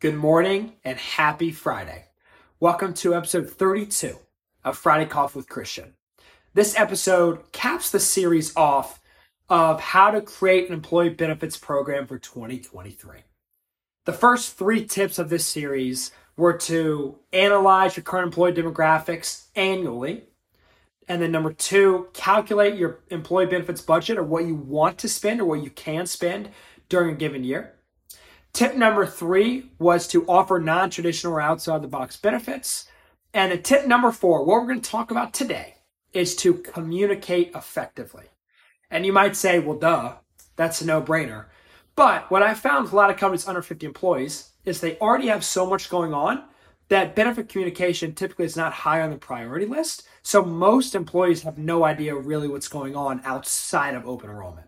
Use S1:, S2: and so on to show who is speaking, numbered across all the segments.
S1: Good morning and happy Friday. Welcome to episode 32 of Friday Coffee with Christian. This episode caps the series off of how to create an employee benefits program for 2023. The first three tips of this series were to analyze your current employee demographics annually. And then number two, calculate your employee benefits budget or what you want to spend or what you can spend during a given year. Tip number three was to offer non traditional or outside the box benefits. And the tip number four, what we're going to talk about today, is to communicate effectively. And you might say, well, duh, that's a no brainer. But what I found with a lot of companies under 50 employees is they already have so much going on that benefit communication typically is not high on the priority list. So most employees have no idea really what's going on outside of open enrollment.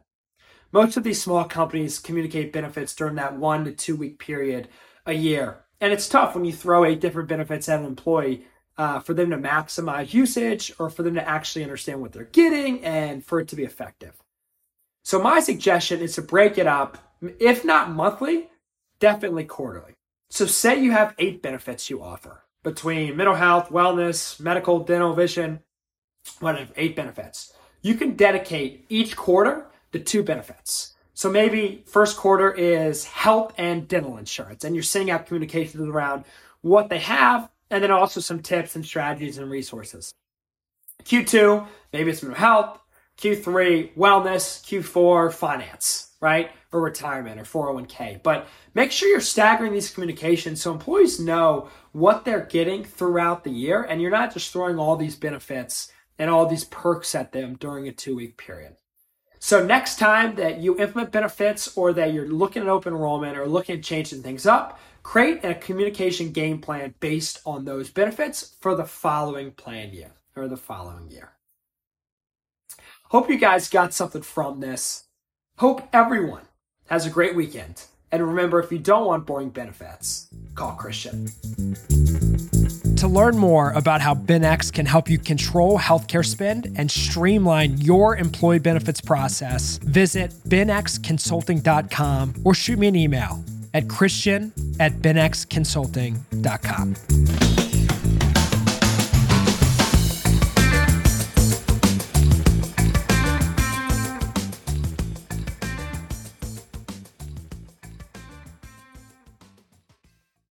S1: Most of these small companies communicate benefits during that one to two week period a year. And it's tough when you throw eight different benefits at an employee uh, for them to maximize usage or for them to actually understand what they're getting and for it to be effective. So, my suggestion is to break it up, if not monthly, definitely quarterly. So, say you have eight benefits you offer between mental health, wellness, medical, dental, vision, whatever, eight benefits. You can dedicate each quarter the two benefits. So maybe first quarter is health and dental insurance, and you're sending out communications around what they have, and then also some tips and strategies and resources. Q2, maybe it's mental health. Q3, wellness. Q4, finance, right? Or retirement or 401k. But make sure you're staggering these communications so employees know what they're getting throughout the year, and you're not just throwing all these benefits and all these perks at them during a two week period. So next time that you implement benefits or that you're looking at open enrollment or looking at changing things up, create a communication game plan based on those benefits for the following plan year or the following year. Hope you guys got something from this. Hope everyone has a great weekend. And remember, if you don't want boring benefits, call Christian. To learn more about how BenX can help you control healthcare spend and streamline your employee benefits process, visit benxconsulting.com or shoot me an email at christian at benxconsulting.com.